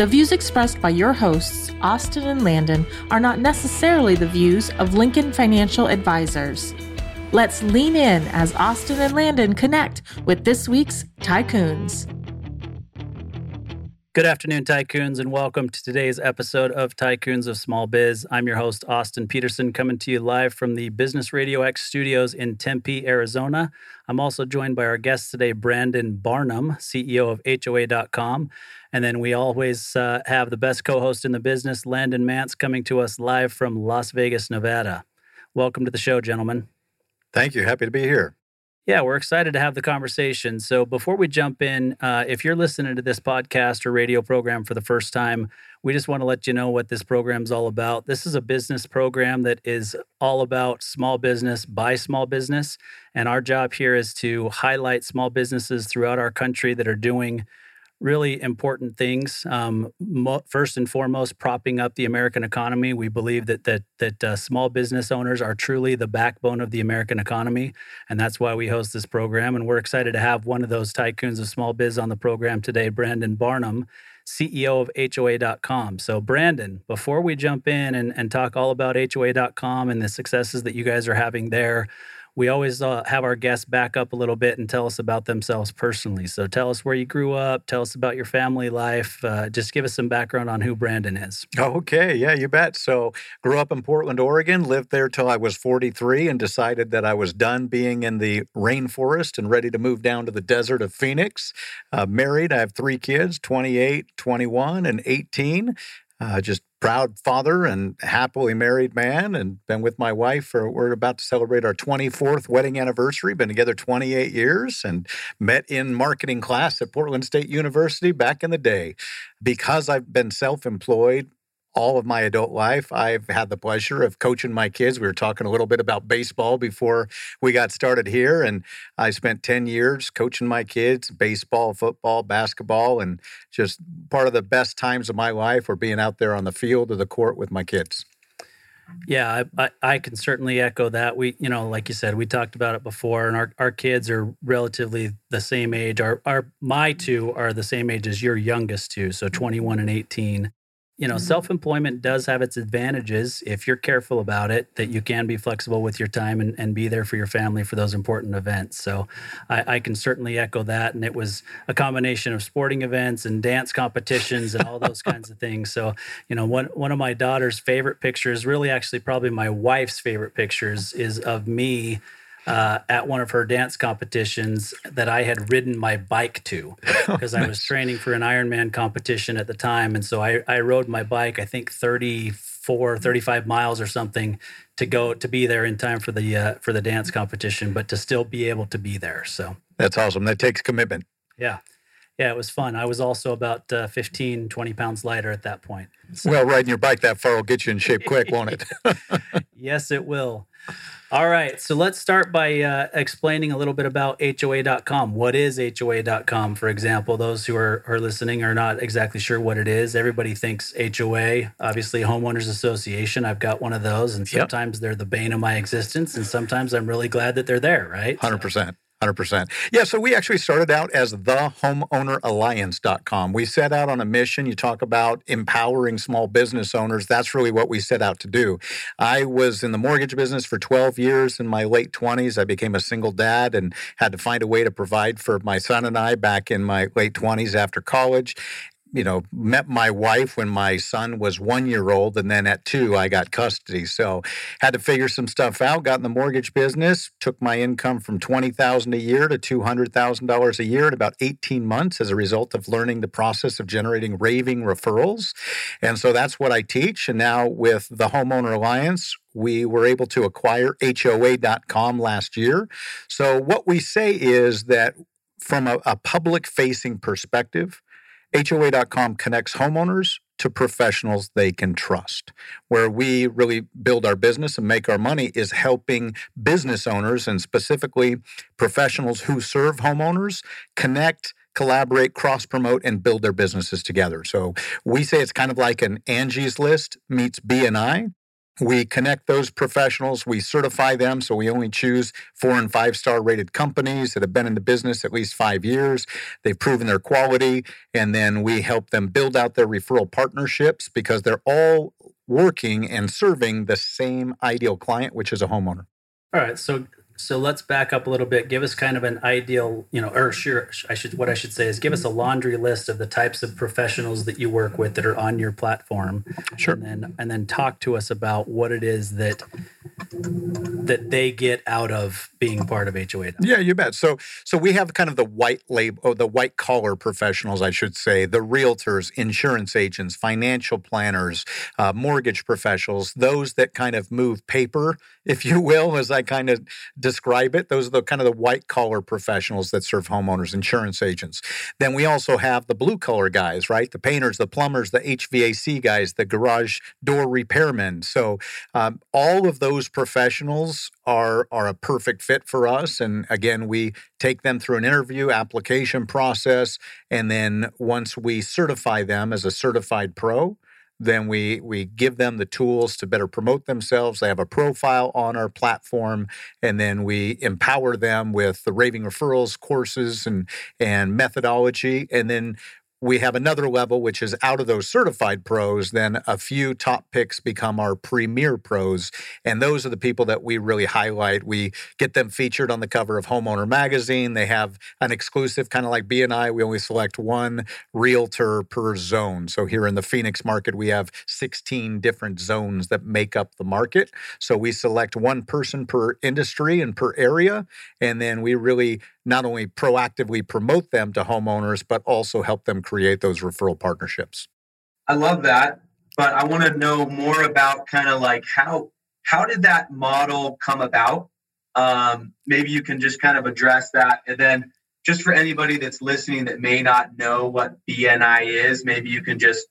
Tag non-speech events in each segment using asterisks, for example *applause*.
The views expressed by your hosts, Austin and Landon, are not necessarily the views of Lincoln Financial Advisors. Let's lean in as Austin and Landon connect with this week's Tycoons. Good afternoon, Tycoons, and welcome to today's episode of Tycoons of Small Biz. I'm your host, Austin Peterson, coming to you live from the Business Radio X studios in Tempe, Arizona. I'm also joined by our guest today, Brandon Barnum, CEO of HOA.com. And then we always uh, have the best co host in the business, Landon Mance, coming to us live from Las Vegas, Nevada. Welcome to the show, gentlemen. Thank you. Happy to be here. Yeah, we're excited to have the conversation. So, before we jump in, uh, if you're listening to this podcast or radio program for the first time, we just want to let you know what this program is all about. This is a business program that is all about small business by small business. And our job here is to highlight small businesses throughout our country that are doing really important things. Um, mo- first and foremost, propping up the American economy. We believe that that that uh, small business owners are truly the backbone of the American economy, and that's why we host this program. And we're excited to have one of those tycoons of small biz on the program today, Brandon Barnum. CEO of HOA.com. So, Brandon, before we jump in and, and talk all about HOA.com and the successes that you guys are having there, we always uh, have our guests back up a little bit and tell us about themselves personally. So tell us where you grew up, tell us about your family life, uh, just give us some background on who Brandon is. Okay, yeah, you bet. So grew up in Portland, Oregon, lived there till I was 43 and decided that I was done being in the rainforest and ready to move down to the desert of Phoenix. Uh, married, I have three kids, 28, 21, and 18. Uh, just proud father and happily married man and been with my wife for we're about to celebrate our 24th wedding anniversary been together 28 years and met in marketing class at portland state university back in the day. Because i've been self-employed all of my adult life, I've had the pleasure of coaching my kids. We were talking a little bit about baseball before we got started here. And I spent 10 years coaching my kids baseball, football, basketball, and just part of the best times of my life were being out there on the field or the court with my kids. Yeah, I, I, I, can certainly echo that. We, you know, like you said, we talked about it before, and our, our kids are relatively the same age. Our, our my two are the same age as your youngest two, so 21 and 18 you know, mm-hmm. self employment does have its advantages if you're careful about it, that you can be flexible with your time and, and be there for your family for those important events. So I, I, can certainly echo that. And it was a combination of sporting events and dance competitions and all those kinds of things. So, you know, one, one of my daughter's favorite pictures, really actually probably my wife's favorite pictures, is of me uh, at one of her dance competitions that I had ridden my bike to *laughs* because I was training for an Ironman competition at the time. And so I, I rode my bike, I think 34, 35 miles or something to go to be there in time for the uh, for the dance competition, but to still be able to be there. So that's awesome. That takes commitment. Yeah. Yeah, it was fun. I was also about uh, 15, 20 pounds lighter at that point. So. Well, riding your bike that far will get you in shape quick, won't it? *laughs* *laughs* yes, it will. All right. So let's start by uh, explaining a little bit about HOA.com. What is HOA.com, for example? Those who are, are listening are not exactly sure what it is. Everybody thinks HOA, obviously, Homeowners Association. I've got one of those, and sometimes yep. they're the bane of my existence, and sometimes I'm really glad that they're there, right? 100%. So, 100%. Yeah, so we actually started out as the homeowneralliance.com. We set out on a mission. You talk about empowering small business owners. That's really what we set out to do. I was in the mortgage business for 12 years. In my late 20s, I became a single dad and had to find a way to provide for my son and I back in my late 20s after college you know, met my wife when my son was one year old, and then at two, I got custody. So had to figure some stuff out. Got in the mortgage business. Took my income from twenty thousand a year to two hundred thousand dollars a year in about eighteen months as a result of learning the process of generating raving referrals. And so that's what I teach. And now with the Homeowner Alliance, we were able to acquire HOA.com last year. So what we say is that from a, a public facing perspective HOA.com connects homeowners to professionals they can trust. Where we really build our business and make our money is helping business owners and specifically professionals who serve homeowners connect collaborate, cross promote, and build their businesses together. So we say it's kind of like an Angie's List meets BNI. We connect those professionals, we certify them. So we only choose four and five star rated companies that have been in the business at least five years. They've proven their quality. And then we help them build out their referral partnerships because they're all working and serving the same ideal client, which is a homeowner. All right. So so let's back up a little bit. Give us kind of an ideal, you know, or sure, I should what I should say is give us a laundry list of the types of professionals that you work with that are on your platform. Sure. And then and then talk to us about what it is that that they get out of being part of HOA. Yeah, you bet. So so we have kind of the white label or the white collar professionals, I should say, the realtors, insurance agents, financial planners, uh, mortgage professionals, those that kind of move paper, if you will, as I kind of describe it. Those are the kind of the white collar professionals that serve homeowners, insurance agents. Then we also have the blue collar guys, right? The painters, the plumbers, the HVAC guys, the garage door repairmen. So um, all of those professionals are are a perfect fit for us. And again, we take them through an interview application process, and then once we certify them as a certified pro then we we give them the tools to better promote themselves. They have a profile on our platform and then we empower them with the raving referrals courses and and methodology. And then we have another level which is out of those certified pros then a few top picks become our premier pros. And those are the people that we really highlight. We get them featured on the cover of homeowner magazine. They have an exclusive kind of like bni we only select one realtor per zone. So here in the phoenix market we have 16 different zones that make up the market. So we select one person per industry and per area and then we really not only proactively promote them to homeowners, but also help them create those referral partnerships. I love that, but I want to know more about kind of like how how did that model come about? Um, maybe you can just kind of address that, and then just for anybody that's listening that may not know what BNI is, maybe you can just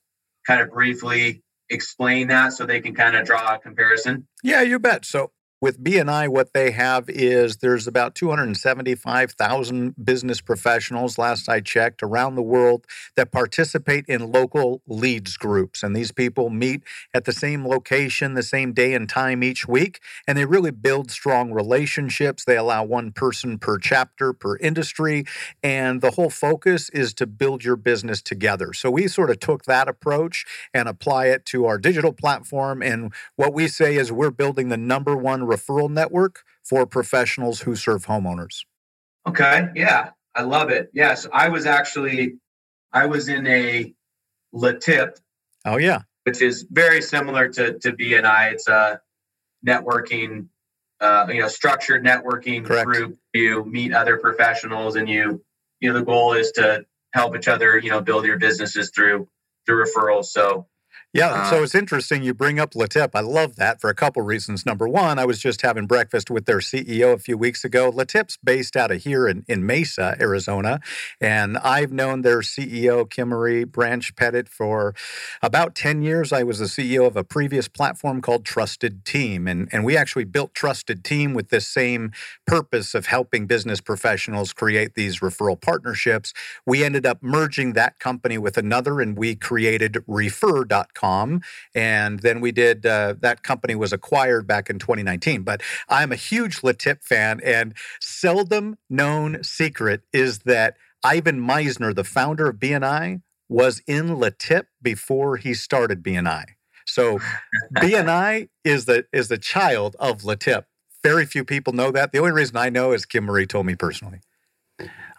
kind of briefly explain that so they can kind of draw a comparison. Yeah, you bet. So with BNI, what they have is there's about 275,000 business professionals, last I checked, around the world that participate in local leads groups. And these people meet at the same location, the same day and time each week, and they really build strong relationships. They allow one person per chapter, per industry, and the whole focus is to build your business together. So we sort of took that approach and apply it to our digital platform. And what we say is we're building the number one referral network for professionals who serve homeowners. Okay. Yeah. I love it. Yes. I was actually, I was in a LeTip. Oh, yeah. Which is very similar to, to BNI. It's a networking, uh, you know, structured networking Correct. group. You meet other professionals and you, you know, the goal is to help each other, you know, build your businesses through, through referrals. So yeah, Uh, so it's interesting you bring up LeTip. I love that for a couple reasons. Number one, I was just having breakfast with their CEO a few weeks ago. LeTip's based out of here in, in Mesa, Arizona, and I've known their CEO, Kim Marie Branch Pettit, for about 10 years. I was the CEO of a previous platform called Trusted Team, and, and we actually built Trusted Team with this same purpose of helping business professionals create these referral partnerships. We ended up merging that company with another, and we created Refer.com. And then we did, uh, that company was acquired back in 2019. But I'm a huge LeTip fan, and seldom known secret is that Ivan Misner, the founder of BNI, was in LeTip before he started BNI. So *laughs* BNI is the is the child of LeTip. Very few people know that. The only reason I know is Kim Marie told me personally.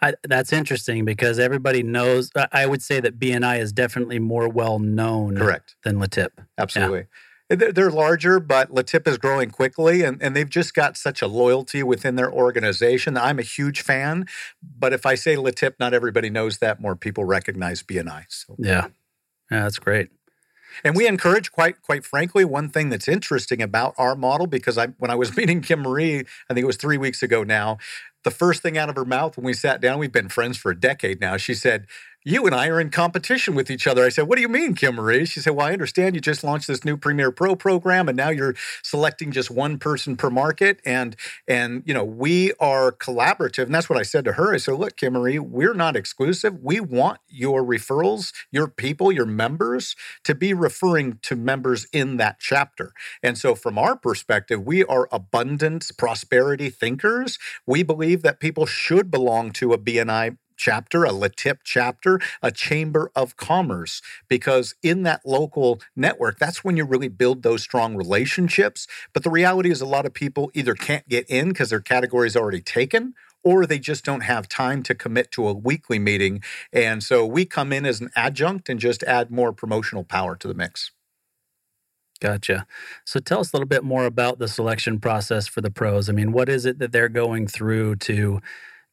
I, that's interesting because everybody knows. I- would say that BNI is definitely more well known Correct. than LeTip. Absolutely. They're, they're larger, but LeTip is growing quickly, and, and they've just got such a loyalty within their organization. I'm a huge fan, but if I say LeTip, not everybody knows that. More people recognize BNI. So. Yeah, yeah, that's great. And we encourage, quite quite frankly, one thing that's interesting about our model because I when I was *laughs* meeting Kim Marie, I think it was three weeks ago now, the first thing out of her mouth when we sat down, we've been friends for a decade now. She said, you and I are in competition with each other. I said, What do you mean, Kim Marie? She said, Well, I understand you just launched this new Premier Pro program and now you're selecting just one person per market. And and you know, we are collaborative. And that's what I said to her. I said, Look, Kim Marie, we're not exclusive. We want your referrals, your people, your members to be referring to members in that chapter. And so from our perspective, we are abundance, prosperity thinkers. We believe that people should belong to a BNI chapter, a LeTip chapter, a chamber of commerce, because in that local network, that's when you really build those strong relationships. But the reality is, a lot of people either can't get in because their category is already taken, or they just don't have time to commit to a weekly meeting. And so we come in as an adjunct and just add more promotional power to the mix. Gotcha. So tell us a little bit more about the selection process for the pros. I mean, what is it that they're going through to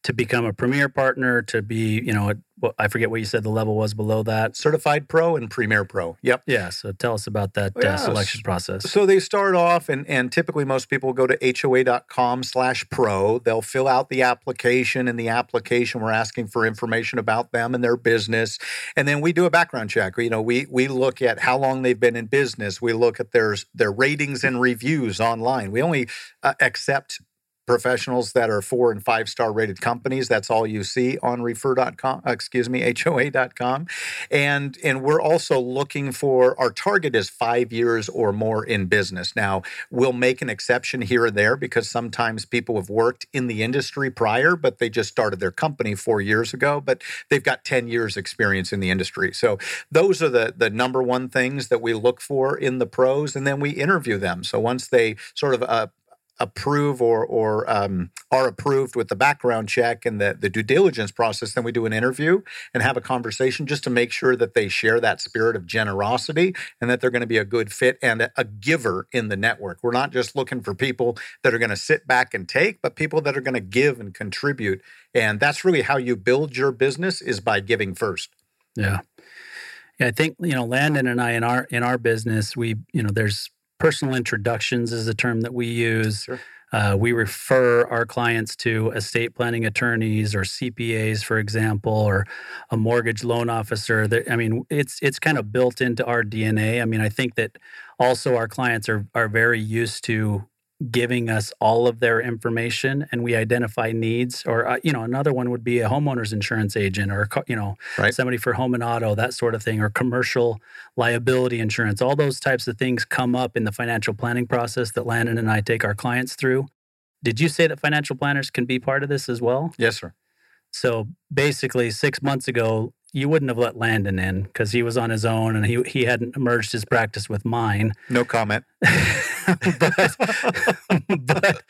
to become a premier partner to be you know I forget what you said the level was below that. Certified Pro and Premier Pro. Yep. Yeah. So tell us about that uh, selection process. So they start off, and, and typically most people go to hoa.com slash pro. They'll fill out the application. and the application, we're asking for information about them and their business. And then we do a background check. You know, we we look at how long they've been in business. We look at their, their ratings and reviews online. We only uh, accept professionals that are four and five star rated companies. That's all you see on refer.com, excuse me, HOA.com. And, and we're also looking for our target is five years or more in business. Now, we'll make an exception here and there because sometimes people have worked in the industry prior, but they just started their company four years ago, but they've got 10 years experience in the industry. So those are the, the number one things that we look for in the pros. And then we interview them. So once they sort of uh, approve or or um, are approved with the background check and the, the due diligence process, then we do an interview and have a conversation just to make sure that they share that spirit of generosity and that they're going to be a good fit and a, a giver in the network. We're not just looking for people that are going to sit back and take, but people that are going to give and contribute. And that's really how you build your business is by giving first. Yeah. Yeah, I think you know Landon and I in our in our business, we you know there's personal introductions is a term that we use. Sure. Uh, we refer our clients to estate planning attorneys or CPAs, for example, or a mortgage loan officer. That, I mean, it's it's kind of built into our DNA. I mean, I think that also our clients are are very used to giving us all of their information and we identify needs or uh, you know another one would be a homeowner's insurance agent or you know right. somebody for home and auto that sort of thing or commercial liability insurance. All those types of things come up in the financial planning process that Landon and I take our clients through. Did you say that financial planners can be part of this as well? Yes sir. So basically 6 months ago you wouldn't have let Landon in because he was on his own and he he hadn't merged his practice with mine. *laughs* No comment. *laughs* but but,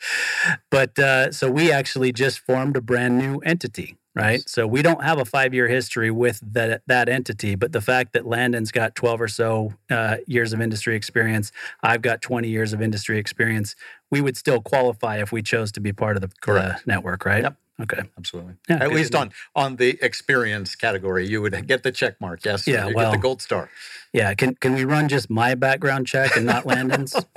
but uh, so we actually just formed a brand new entity, right? So we don't have a five year history with that that entity, but the fact that Landon's got twelve or so uh, years of industry experience, I've got twenty years of industry experience, we would still qualify if we chose to be part of the, the network, right? Yep. Okay. Absolutely. Yeah, At least on on the experience category, you would get the check mark. Yes. Yeah. You well, get the gold star. Yeah. Can can we run just my background check and not Landon's? *laughs*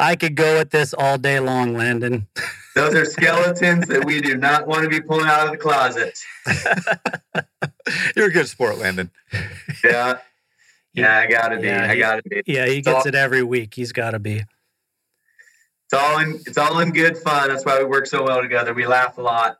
I could go with this all day long, Landon. Those are skeletons that we do not want to be pulling out of the closet. *laughs* You're a good sport, Landon. Yeah. Yeah, I gotta be. Yeah, I gotta be. Yeah, he gets it every week. He's gotta be it's all in it's all in good fun. That's why we work so well together. We laugh a lot.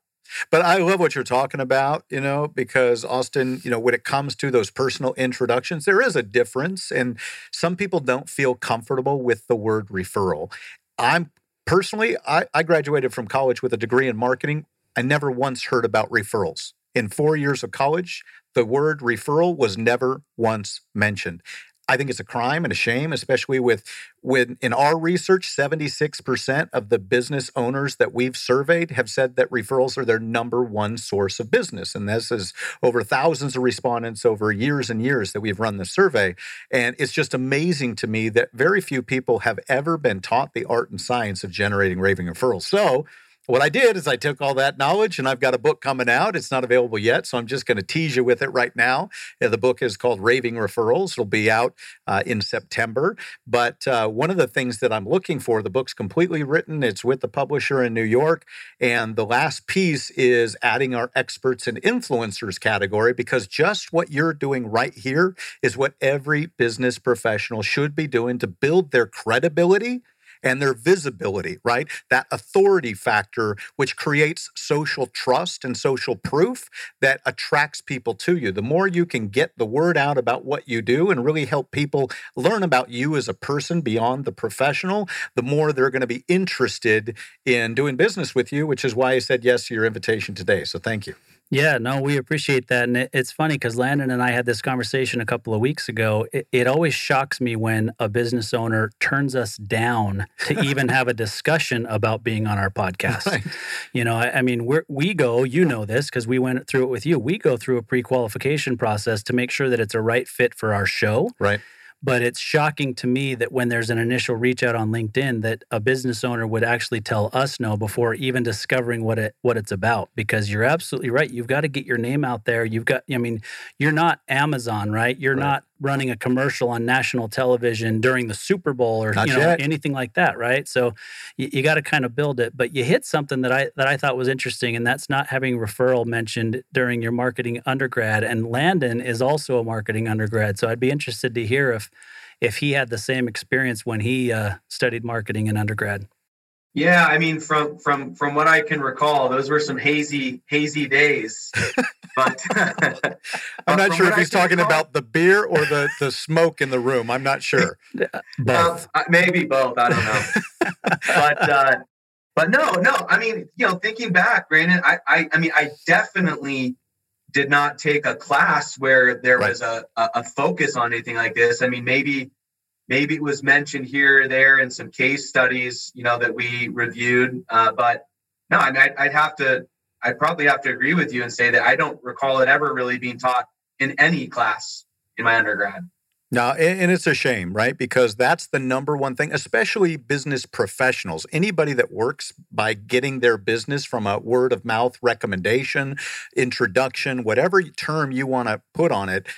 But I love what you're talking about, you know, because Austin, you know, when it comes to those personal introductions, there is a difference. And some people don't feel comfortable with the word referral. I'm personally, I, I graduated from college with a degree in marketing. I never once heard about referrals. In four years of college, the word referral was never once mentioned. I think it's a crime and a shame, especially with when in our research, 76% of the business owners that we've surveyed have said that referrals are their number one source of business. And this is over thousands of respondents over years and years that we've run the survey. And it's just amazing to me that very few people have ever been taught the art and science of generating raving referrals. So what I did is I took all that knowledge and I've got a book coming out. It's not available yet, so I'm just going to tease you with it right now. Yeah, the book is called Raving Referrals. It'll be out uh, in September. But uh, one of the things that I'm looking for, the book's completely written, it's with the publisher in New York. And the last piece is adding our experts and influencers category because just what you're doing right here is what every business professional should be doing to build their credibility and their visibility, right? That authority factor, which creates social trust and social proof that attracts people to you. The more you can get the word out about what you do and really help people learn about you as a person beyond the professional, the more they're going to be interested in doing business with you, which is why I said yes to your invitation today. So thank you. Yeah, no, we appreciate that. And it, it's funny because Landon and I had this conversation a couple of weeks ago. It, it, always shocks me when a business owner turns us down to even have a discussion about being on our *laughs* podcast. Right. You know, I, I mean, we we go, you know this because we went through it with you. We go through a pre qualification process to make sure that it's a right fit for our show. Right. But it's shocking to me that when there's an initial reach out on LinkedIn, that a business owner would actually tell us no before even discovering what it what it's about. Because you're absolutely right. You've got to get your name out there. You've got, I mean, you're not Amazon, right? You're right. not running a commercial on national television during the Super Bowl or Not you know yet. anything like that, right? So you, you got to kind of build it. But you hit something that I that I thought was interesting, and that's not having referral mentioned during your marketing undergrad. And Landon is also a marketing undergrad, so I'd be interested to hear if if he had the same experience when he uh, studied marketing in undergrad. Yeah, I mean, from from from what I can recall, those were some hazy hazy days. *laughs* but I'm not sure if he's talking recall, about the beer or the the smoke in the room. I'm not sure. *laughs* both, uh, maybe both. I don't know. *laughs* but uh, but no, no. I mean, you know, thinking back, Brandon, I I, I mean, I definitely did not take a class where there right. was a, a a focus on anything like this. I mean, maybe maybe it was mentioned here or there in some case studies, you know, that we reviewed. Uh, but no, I mean, I'd, I'd, have to, I'd probably have to agree with you and say that I don't recall it ever really being taught in any class in my undergrad. No, and it's a shame, right? Because that's the number one thing, especially business professionals. Anybody that works by getting their business from a word of mouth recommendation, introduction, whatever term you want to put on it,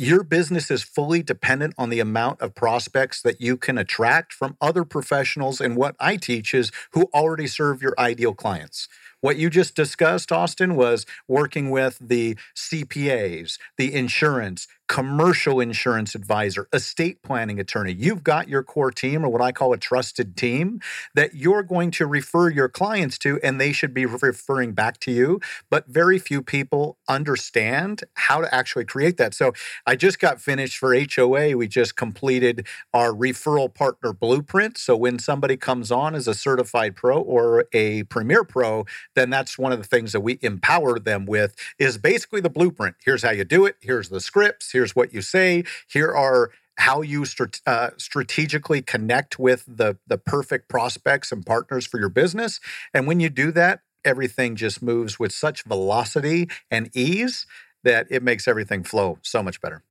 your business is fully dependent on the amount of prospects that you can attract from other professionals. And what I teach is who already serve your ideal clients. What you just discussed, Austin, was working with the CPAs, the insurance, commercial insurance advisor, estate planning attorney. You've got your core team, or what I call a trusted team, that you're going to refer your clients to, and they should be referring back to you. But very few people understand how to actually create that. So I just got finished for HOA. We just completed our referral partner blueprint. So when somebody comes on as a certified pro or a premier pro, then that's one of the things that we empower them with is basically the blueprint. Here's how you do it. Here's the scripts what you say, here are how you uh, strategically connect with the the perfect prospects and partners for your business. And when you do that, everything just moves with such velocity and ease that it makes everything flow so much better.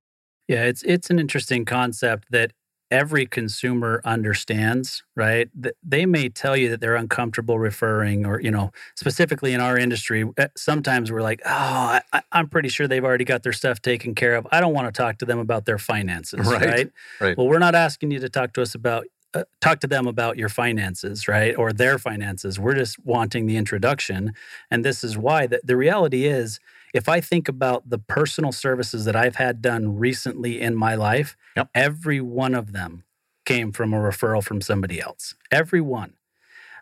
Yeah, it's it's an interesting concept that every consumer understands, right? They may tell you that they're uncomfortable referring, or, you know, specifically in our industry, eh, sometimes we're like, oh, I, am pretty sure they've already got their stuff taken care of. I don't want to talk to them about their *laughs* finances, right? Right. right. Well, we're not asking you to talk to us about. Uh, talk to them about your finances, right? Or their finances. We're just wanting the introduction. And this is why the, the reality is if I think about the personal services that I've had done recently in my life, yep. every one of them came from a referral from somebody else. Every one.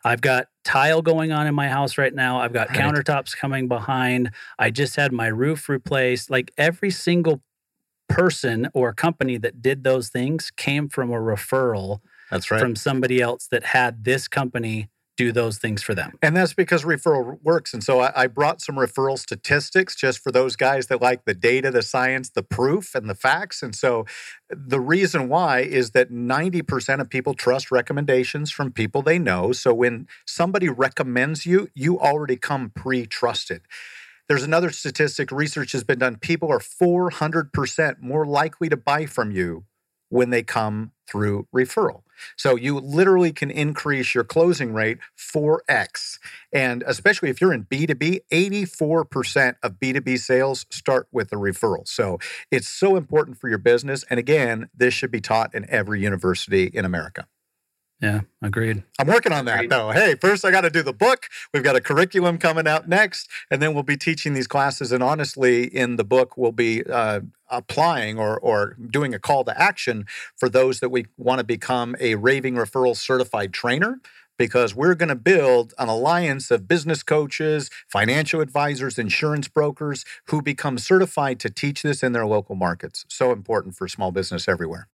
I've got tile going on in my house right now. I've got right. countertops coming behind. I just had my roof replaced. Like every single person or company that did those things came from a referral That's right. from somebody else that had this company do those things for them. And that's because referral works. And so I, I, brought some referral statistics just for those guys that like the data, the science, the proof, and the facts. And so the reason why is that 90% of people trust recommendations from people they know. So when somebody recommends you, you already come pre trusted. There's another statistic, research has been done. People are 400% more likely to buy from you when they come through referral. So you literally can increase your closing rate 4x. And especially if you're in B2B, 84% of B2B sales start with a referral. So it's so important for your business. And again, this should be taught in every university in America. Yeah, agreed. I'm working on that Agreed. though. Hey, first I got to do the book. We've got a curriculum coming out next, and then we'll be teaching these classes. And honestly, in the book, we'll be uh, applying or or doing a call to action for those that we want to become a raving referral certified trainer. Because we're going to build an alliance of business coaches, financial advisors, insurance brokers who become certified to teach this in their local markets. So important for small business everywhere.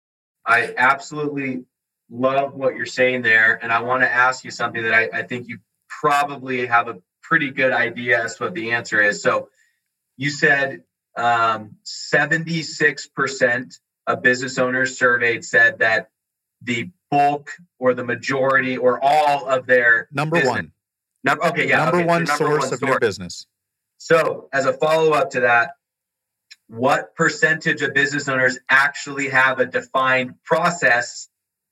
I absolutely love what you're saying there. And I want to ask you something that I, I think you probably have a pretty good idea as to what the answer is. So you said um, 76% of business owners surveyed said that the bulk or the majority or all of their Number business- one, Number, okay, yeah. number okay, one number source one of your business. So, as a follow up to that, what percentage of business owners actually have a defined process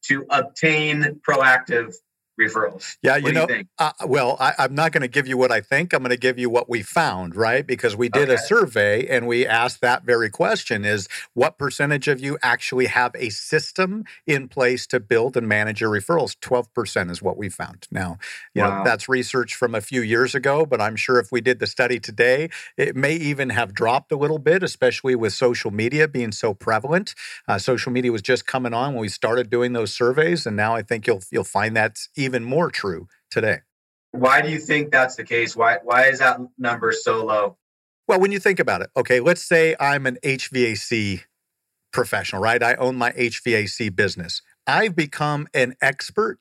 to obtain proactive referrals? Yeah, What you know, think? Uh, well, I, I'm not going to give you what I think. I'm going to give you what we found, right? Because we did a survey and we asked that very question: is what percentage of you actually have a system in place to build and manage your referrals? Twelve percent is what we found. Now, you know, that's research from a few years ago, but I'm sure if we did the study today, it may even have dropped a little bit, especially with social media being so prevalent. Uh, social media was just coming on when we started doing those surveys, and now I think you'll you'll find that's even more true today. Why do you think that's the case? Why why is that number so low? Well, when you think about it, okay, let's say I'm an HVAC professional, right? I own my HVAC business. I've become an expert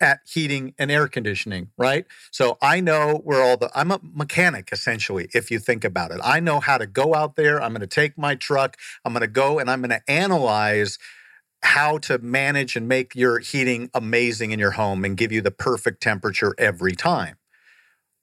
at heating and air conditioning, right? So I know where all the, I'm a mechanic essentially, if you think about it. I know how to go out there. I'm going to take my truck, I'm going to go and I'm going to analyze how to manage and make your heating amazing in your home and give you the perfect temperature every time.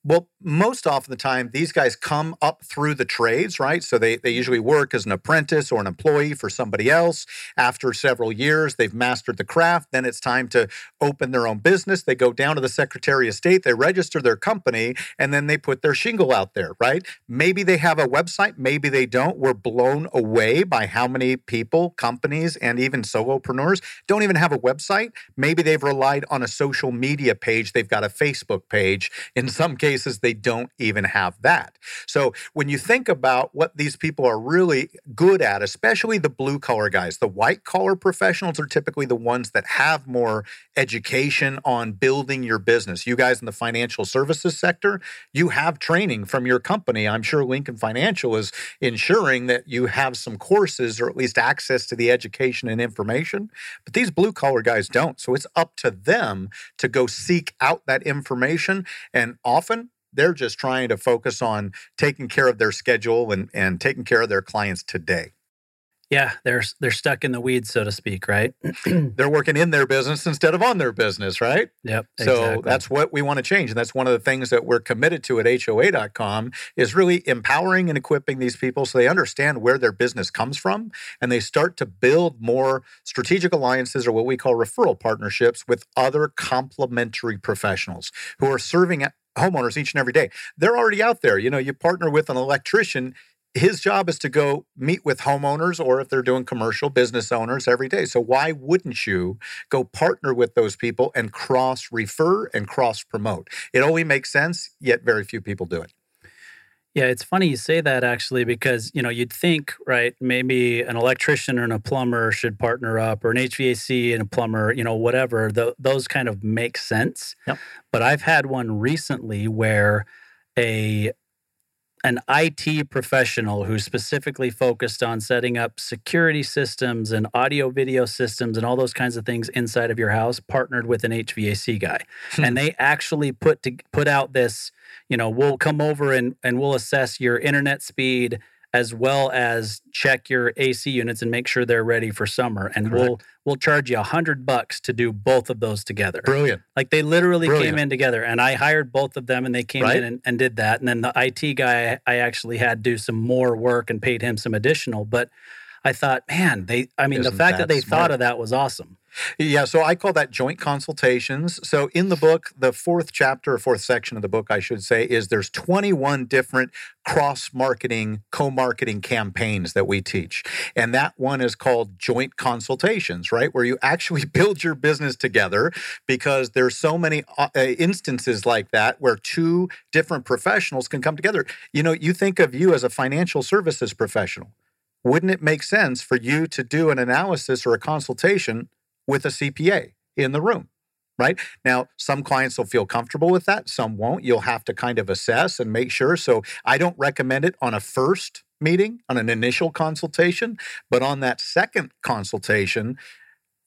Well, most often the time, these guys come up through the trades, right? So they, they usually work as an apprentice or an employee for somebody else. After several years, they've mastered the craft. Then it's time to open their own business. They go down to the Secretary of State, they register their company, and then they put their shingle out there, right? Maybe they have a website, maybe they don't. We're blown away by how many people, companies, and even solopreneurs don't even have a website. Maybe they've relied on a social media page, they've got a Facebook page. In some cases, they don't even have that. So when you think about what these people are really good at, especially the blue collar guys, the white collar professionals are typically the ones that have more education on building your business. You guys in the financial services sector, you have training from your company. I'm sure Lincoln Financial is ensuring that you have some courses or at least access to the education and information. But these blue collar guys don't. So it's up to them to go seek out that information. And often they're just trying to focus on taking care of their schedule and, and taking care of their clients today. Yeah, they're they're stuck in the weeds, so to speak, right? *clears throat* They're working in their business instead of on their business, right? Yep. So exactly. that's what we want to change. And that's one of the things that we're committed to at HOA.com is really empowering and equipping these people so they understand where their business comes from and they start to build more strategic alliances or what we call referral partnerships with other complementary professionals who are serving homeowners each and every day. They're already out there. You know, you partner with an electrician his job is to go meet with homeowners or if they're doing commercial business owners every day. So why wouldn't you go partner with those people and cross refer and cross promote? It only makes sense, yet very few people do it. Yeah, it's funny you say that actually because you know you'd think right maybe an electrician and a plumber should partner up or an HVAC and a plumber you know whatever Th- those kind of make sense. Yep. But I've had one recently where a an IT professional who's specifically focused on setting up security systems and audio video systems and all those kinds of things inside of your house partnered with an HVAC guy. Hmm. and they actually put to put out this, you know, we'll come over and and we'll assess your internet speed as well as check your AC units and make sure they're ready for summer and we'll we'll charge you a hundred bucks to do both of those together. Brilliant. Like they literally Brilliant. came in together, and I hired both of them, and they came Right. in and, and did that. And then the IT guy, I actually had do some more work and paid him some additional. But I thought, man, they. I mean, Isn't the fact that, that they smart? thought of that was awesome. Yeah, so I call that joint consultations. So in the book, the fourth chapter or fourth section of the book, I should say, is there's 21 different cross-marketing, co-marketing campaigns that we teach. And that one is called joint consultations, right? Where you actually *laughs* build your business together because there's so many uh, instances like that where two different professionals can come together. You know, you think of you as a financial services professional. Wouldn't it make sense for you to do an analysis or a consultation with a CPA in the room, right? Now, some clients will feel comfortable with that, some won't. You'll have to kind of assess and make sure. So, I don't recommend it on a first meeting, on an initial consultation, but on that second consultation,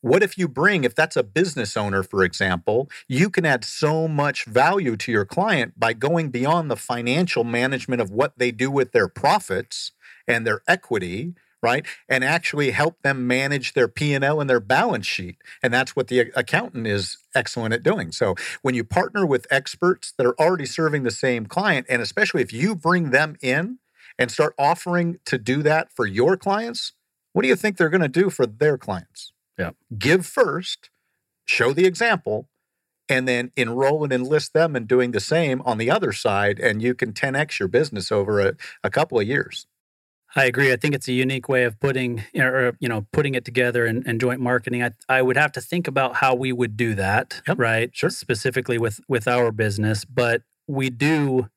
what if you bring, if that's a business owner, for example, you can add so much value to your client by going beyond the financial management of what they do with their profits and their equity right and actually help them manage their p&l and their balance sheet and that's what the accountant is excellent at doing. So when you partner with experts that are already serving the same client and especially if you bring them in and start offering to do that for your clients what do you think they're going to do for their clients? Yeah. give first show the example and then enroll and enlist them in doing the same on the other side and you can 10x your business over a, a couple of years I agree. I think it's a unique way of putting, or you know, putting it together and, and joint marketing. I, I would have to think about how we would do that, Yep, right? sure. Specifically with with our business, but we do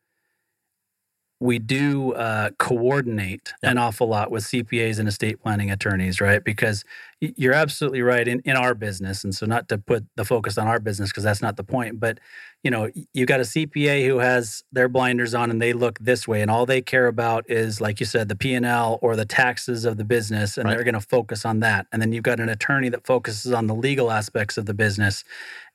we do uh, coordinate Yep. an awful lot with CPAs and estate planning attorneys, right? Because you're absolutely right in, in our business, and so not to put the focus on our business because that's not the point, but you know, y- you got a CPA who has their blinders on and they look this way, and all they care about is, like you said, the P and L or the taxes of the business, and Right. they're going to focus on that. And then you've got an attorney that focuses on the legal aspects of the business.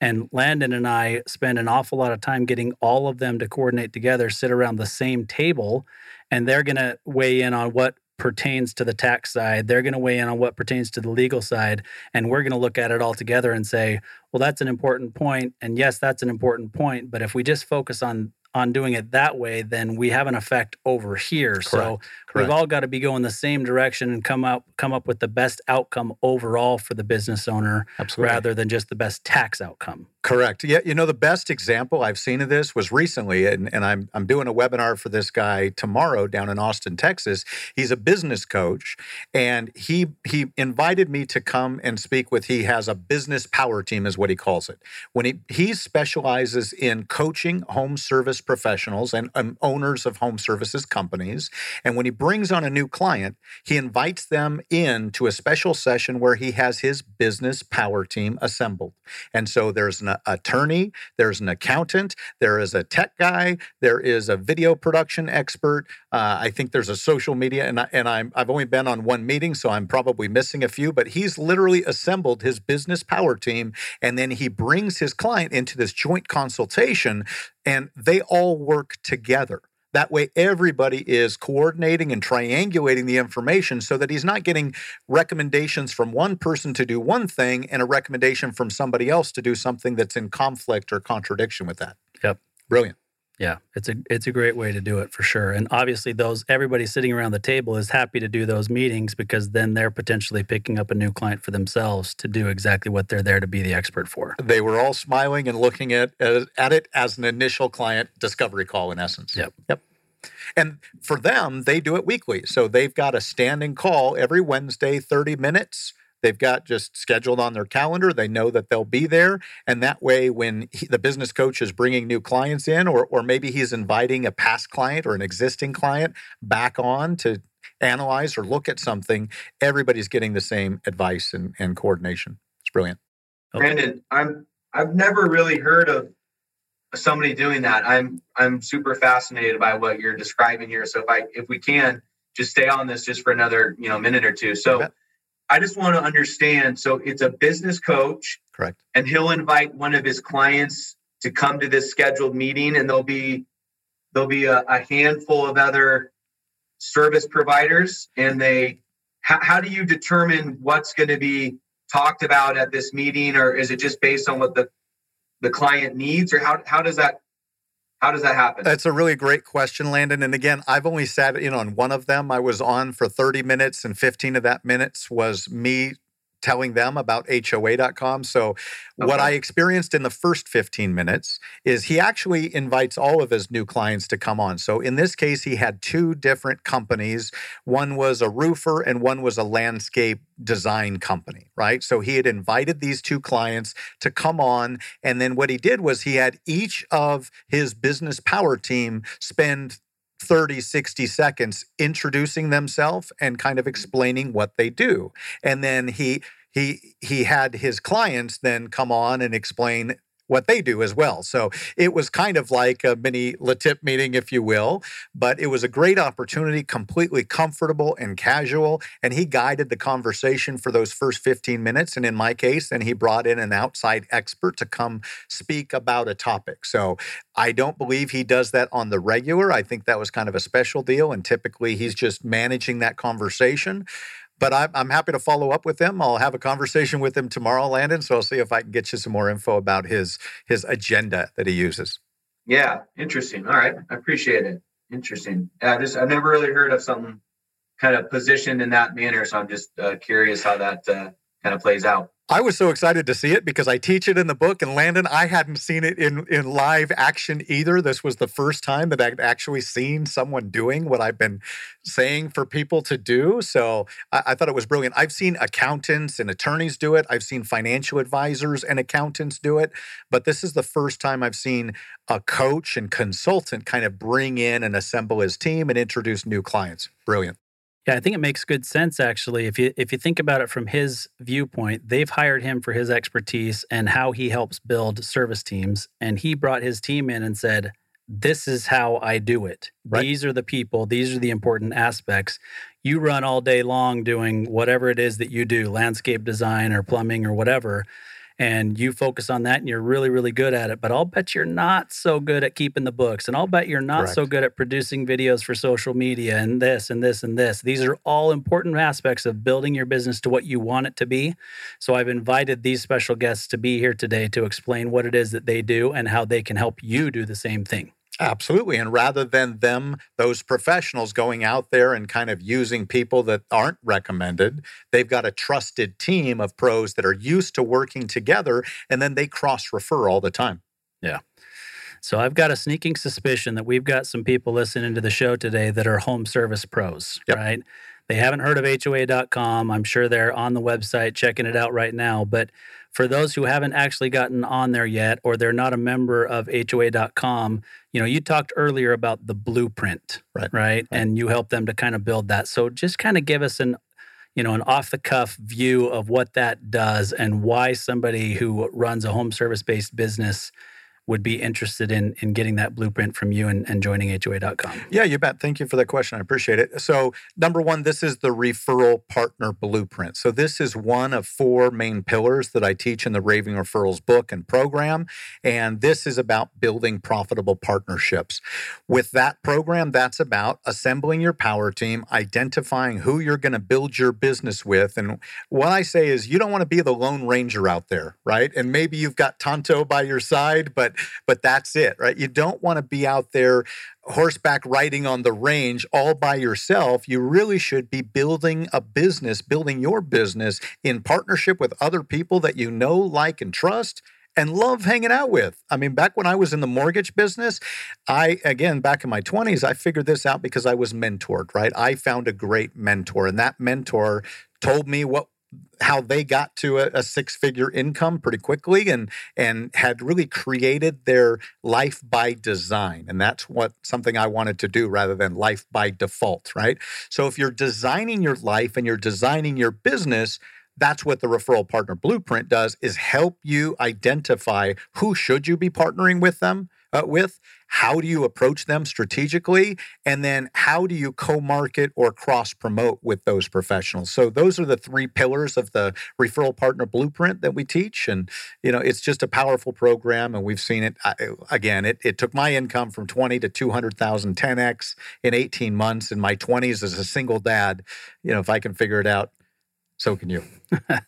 And Landon and I spend an awful lot of time getting all of them to coordinate together, sit around the same table, and they're going to weigh in on what pertains to the tax side. They're going to weigh in on what pertains to the legal side. And we're going to look at it all together and say, well, that's an important point. And yes, that's an important point. But if we just focus on on doing it that way, then we have an effect over here. So Correct. we've all got to be going the same direction and come up come up with the best outcome overall for the business owner Absolutely. rather than just the best tax outcome. Correct. Yeah, you know the best example I've seen of this was recently, and, and I'm I'm doing a webinar for this guy tomorrow down in Austin, Texas. He's a business coach, and he he invited me to come and speak with. He has a business power team, is what he calls it. When he he specializes in coaching home service professionals and um, owners of home services companies, and when he brings on a new client, he invites them in to a special session where he has his business power team assembled. And so there's an attorney, there's an accountant, there is a tech guy, there is a video production expert. Uh, I think there's a social media, and, I, and I'm, I've only been on one meeting, so I'm probably missing a few, but he's literally assembled his business power team, and then he brings his client into this joint consultation, and they all work together. That way, everybody is coordinating and triangulating the information so that he's not getting recommendations from one person to do one thing and a recommendation from somebody else to do something that's in conflict or contradiction with that. Yep. Brilliant. Yeah, it's a it's a great way to do it for sure. And obviously those everybody sitting around the table is happy to do those meetings because then they're potentially picking up a new client for themselves to do exactly what they're there to be the expert for. They were all smiling and looking at, at it as an initial client discovery call, in essence. Yep. Yep. And for them, they do it weekly. So they've got a standing call every Wednesday, 30 minutes. They've got just scheduled on their calendar. They know that they'll be there. And that way, when he, the business coach is bringing new clients in, or, or maybe he's inviting a past client or an existing client back on to analyze or look at something, everybody's getting the same advice and, and coordination. It's brilliant. Brandon, I'm I've never really heard of somebody doing that. I'm I'm super fascinated by what you're describing here. So if I if we can just stay on this just for another you know minute or two. So bet. I just want to understand. So it's a business coach, Correct. and he'll invite one of his clients to come to this scheduled meeting, and there'll be there'll be a, a handful of other service providers, and they. How, how do you determine what's going to be talked about at this meeting, or is it just based on what the the client needs, or how how does that How does that happen? That's a really great question, Landon. And again, I've only sat in on one of them. I was on for 30 minutes, and 15 of that minutes was me telling them about HOA.com. So, okay. what I experienced in the first 15 minutes is he actually invites all of his new clients to come on. So, in this case, he had two different companies. One was a roofer and one was a landscape design company, right? So, he had invited these two clients to come on. And then what he did was he had each of his business power team spend 30, 60 seconds introducing themselves and kind of mm-hmm. explaining what they do. And then he he he had his clients then come on and explain what they do as well. So it was kind of like a mini LeTip meeting, if you will, but it was a great opportunity, completely comfortable and casual. And he guided the conversation for those first 15 minutes. And in my case, then he brought in an outside expert to come speak about a topic. So I don't believe he does that on the regular. I think that was kind of a special deal. And typically he's just managing that conversation but I'm, I'm happy to follow up with him. I'll have a conversation with him tomorrow, Landon. So I'll see if I can get you some more info about his his agenda that he uses. Yeah, interesting. All right, I appreciate it. Interesting. Yeah, just I've never really heard of something kind of positioned in that manner, so I'm just uh, curious how that uh, kind of plays out. I was so excited to see it because I teach it in the book. And Landon, I hadn't seen it in, in live action either. This was the first time that I'd actually seen someone doing what I've been saying for people to do. So I, I thought it was brilliant. I've seen accountants and attorneys do it, I've seen financial advisors and accountants do it. But this is the first time I've seen a coach and consultant kind of bring in and assemble his team and introduce new clients. Brilliant. Yeah, I think it makes good sense actually. If you if you think about it from his viewpoint, they've hired him for his expertise and how he helps build service teams and he brought his team in and said, "This is how I do it. Right. These are the people, these are the important aspects. You run all day long doing whatever it is that you do, landscape design or plumbing or whatever." And you focus on that and you're really really good at it but i'll bet you're not so good at keeping the books and i'll bet you're not Correct. so good at producing videos for social media and this and this and this. These are all important aspects of building your business to what you want it to be. So i've invited these special guests to be here today to explain what it is that they do and how they can help you do the same thing Absolutely. And rather than them, those professionals going out there and kind of using people that aren't recommended, they've got a trusted team of pros that are used to working together and then they cross refer all the time. Yeah. So I've got a sneaking suspicion that we've got some people listening to the show today that are home service pros, yep. right? They haven't heard of HOA.com. I'm sure they're on the website checking it out right now. But for those who haven't actually gotten on there yet or they're not a member of HOA.com, you know, you talked earlier about the blueprint, right? Right. right. And you help them to kind of build that. So just kind of give us an you know, an off the cuff view of what that does and why somebody who runs a home service based business would be interested in in getting that blueprint from you and, and joining HOA.com? Yeah, you bet. Thank you for that question. I appreciate it. So, number one, this is the referral partner blueprint. So, this is one of four main pillars that I teach in the Raving Referrals book and program. And this is about building profitable partnerships. With that program, that's about assembling your power team, identifying who you're going to build your business with. And what I say is, you don't want to be the lone ranger out there, right? And maybe you've got Tonto by your side, but but that's it, right? You don't want to be out there horseback riding on the range all by yourself. You really should be building a business, building your business in partnership with other people that you know, like, and trust and love hanging out with. I mean, back when I was in the mortgage business, I, again, back in my 20s, I figured this out because I was mentored, right? I found a great mentor, and that mentor told me what how they got to a, a six figure income pretty quickly and and had really created their life by design. And that's what something i wanted to do rather than life by default right? So if you're designing your life and you're designing your business that's what the referral partner blueprint does is help you identify who should you be partnering with them uh, with how do you approach them strategically? And then how do you co-market or cross promote with those professionals? So those are the three pillars of the referral partner blueprint that we teach. And you know it's just a powerful program and we've seen it again it, it took my income from 20 to 200000 10x in 18 months in my 20s as a single dad. You know if i can figure it out so can you. *laughs*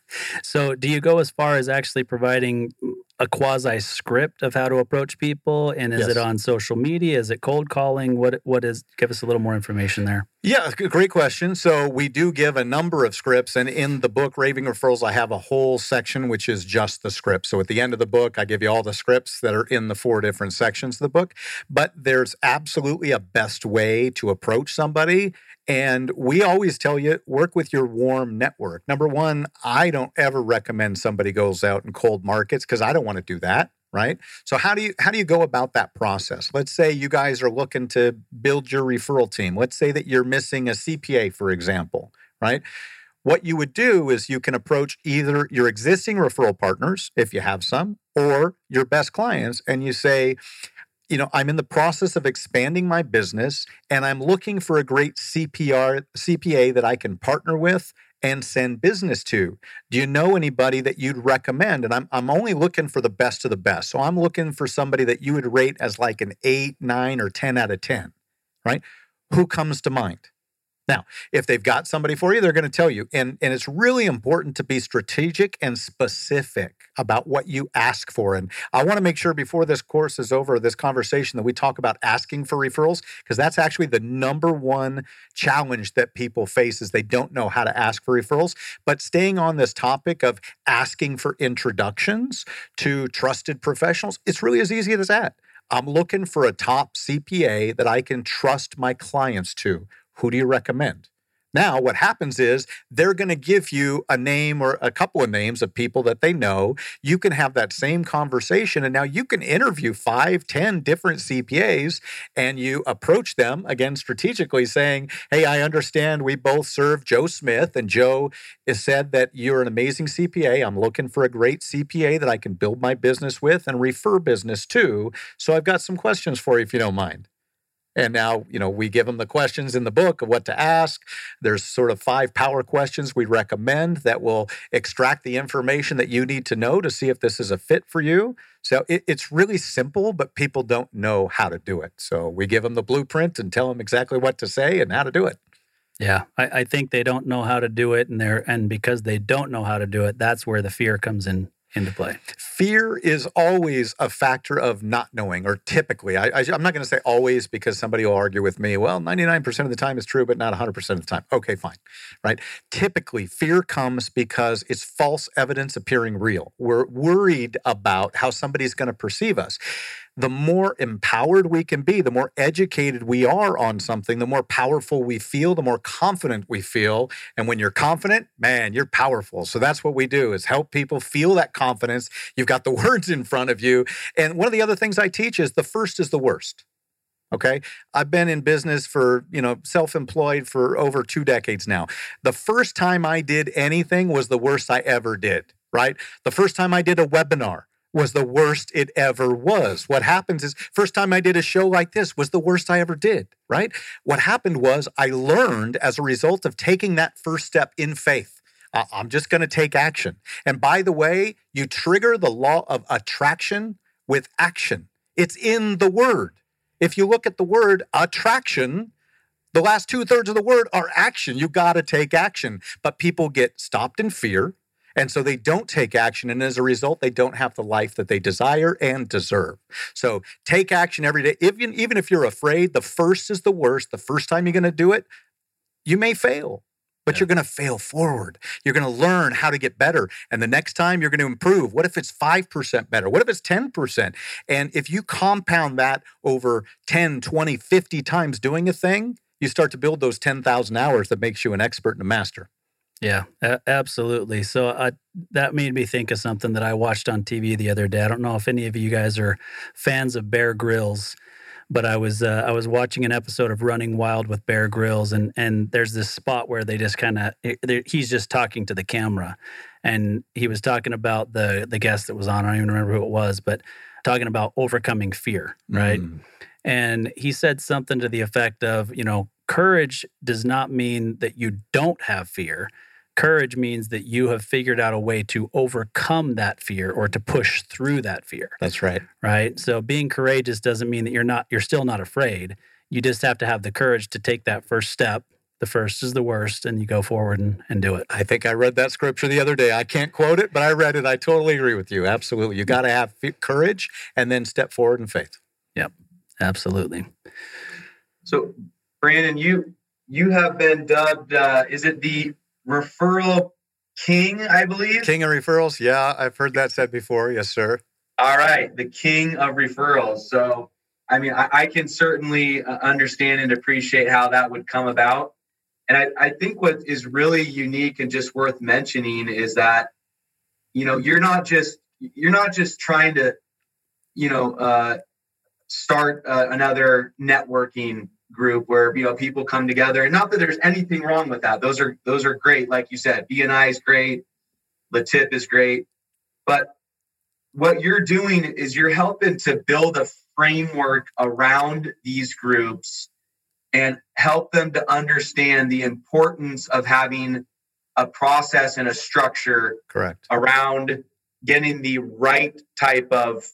So do you go as far as actually providing a quasi script of how to approach people? And is Yes. it on social media? Is it cold calling? What what is give us a little more information there. Yeah, great question. So we do give a number of scripts, and in the book Raving Referrals, I have a whole section which is just the script. So at the end of the book, I give you all the scripts that are in the four different sections of the book. But there's absolutely a best way to approach somebody. And we always tell you work with your warm network. Number one, I don't ever recommend somebody goes out in cold markets because I don't want to do that. Right. So how do you how do you go about that process? Let's say you guys are looking to build your referral team. Let's say that you're missing a CPA, for example, right? What you would do is you can approach either your existing referral partners, if you have some, or your best clients, and you say, you know, I'm in the process of expanding my business and I'm looking for a great CPR CPA that I can partner with and send business to. Do you know anybody that you'd recommend? And I'm I'm only looking for the best of the best. So I'm looking for somebody that you would rate as like an 8, 9 or 10 out of 10, right? Who comes to mind? Now, if they've got somebody for you, they're going to tell you. And, and it's really important to be strategic and specific about what you ask for. And I want to make sure before this course is over, this conversation, that we talk about asking for referrals, because that's actually the number one challenge that people face is they don't know how to ask for referrals. But staying on this topic of asking for introductions to trusted professionals, it's really as easy as that. I'm looking for a top CPA that I can trust my clients to. Who do you recommend? Now, what happens is they're going to give you a name or a couple of names of people that they know. You can have that same conversation, and now you can interview five, ten different CPAs and you approach them again strategically saying, Hey, I understand we both serve Joe Smith, and Joe has said that you're an amazing CPA. I'm looking for a great CPA that I can build my business with and refer business to. So I've got some questions for you if you don't mind. And now, you know, we give them the questions in the book of what to ask. There's sort of five power questions we recommend that will extract the information that you need to know to see if this is a fit for you. So it, it's really simple, but people don't know how to do it. So we give them the blueprint and tell them exactly what to say and how to do it. Yeah, I, I think they don't know how to do it, and they're and because they don't know how to do it, that's where the fear comes in into play. Fear is always a factor of not knowing, or typically. I, am not going to say always because somebody will argue with me. Well, 99% of the time is true, but not 100% of the time. Okay, fine. Right? Typically, fear comes because it's false evidence appearing real. We're worried about how somebody's going to perceive us the more empowered we can be, the more educated we are on something, the more powerful we feel, the more confident we feel. And when you're confident, man, you're powerful. So that's what we do is help people feel that confidence. You've got the *laughs* words in front of you. And one of the other things I teach is the first is the worst. Okay. I've been in business for, you know, self employed for over two decades now. The first time I did anything was the worst I ever did, right? The first time I did a webinar, was the worst it ever was. What happens is, first time I did a show like this was the worst I ever did, right? What happened was I learned as a result of taking that first step in faith. Uh, I'm just going to take action. And by the way, you trigger the law of attraction with action. It's in the word. If you look at the word attraction, the last two thirds of the word are action. You got to take action. But people get stopped in fear. And so they don't take action. And as a result, they don't have the life that they desire and deserve. So take action every day. Even, even if you're afraid, the first is the worst. The first time you're going to do it, you may fail, but Yeah. you're going to fail forward. You're going to learn how to get better. And the next time you're going to improve. What if it's 5% better? What if it's 10%? And if you compound that over 10, 20, 50 times doing a thing, you start to build those 10,000 hours that makes you an expert and a master. Yeah, a- absolutely. So uh, that made me think of something that I watched on TV the other day. I don't know if any of you guys are fans of Bear Grylls, but I was uh, I was watching an episode of Running Wild with Bear Grylls, and and there's this spot where they just kind of he's just talking to the camera, and he was talking about the the guest that was on. I don't even remember who it was, but talking about overcoming fear, right? Mm. And he said something to the effect of, you know, courage does not mean that you don't have fear. Courage means that you have figured out a way to overcome that fear or to push through that fear, That's right. right? So being courageous doesn't mean that you're not you're still not afraid. You just have to have the courage to take that first step the first is the worst, and you go forward and, and do it. I think I read that scripture the other day. I can't quote it, but I read it. I totally agree with you. Absolutely. You got to have courage and then step forward in faith. Yep, absolutely. So, Brandon, you you have been dubbed. Uh, is it the referral king? I believe king of referrals. Yeah, I've heard that said before. Yes, sir. All right, the king of referrals. So, I mean, I, I can certainly uh, understand and appreciate how that would come about. And I, I think what is really unique and just worth mentioning is that, you know, you're not just you're not just trying to, you know, uh, start uh, another networking group where you know people come together. And not that there's anything wrong with that. Those are those are great. Like you said, BNI is great, LeTip is great, but what you're doing is you're helping to build a framework around these groups and help them to understand the importance of having a process and a structure correct around getting the right type of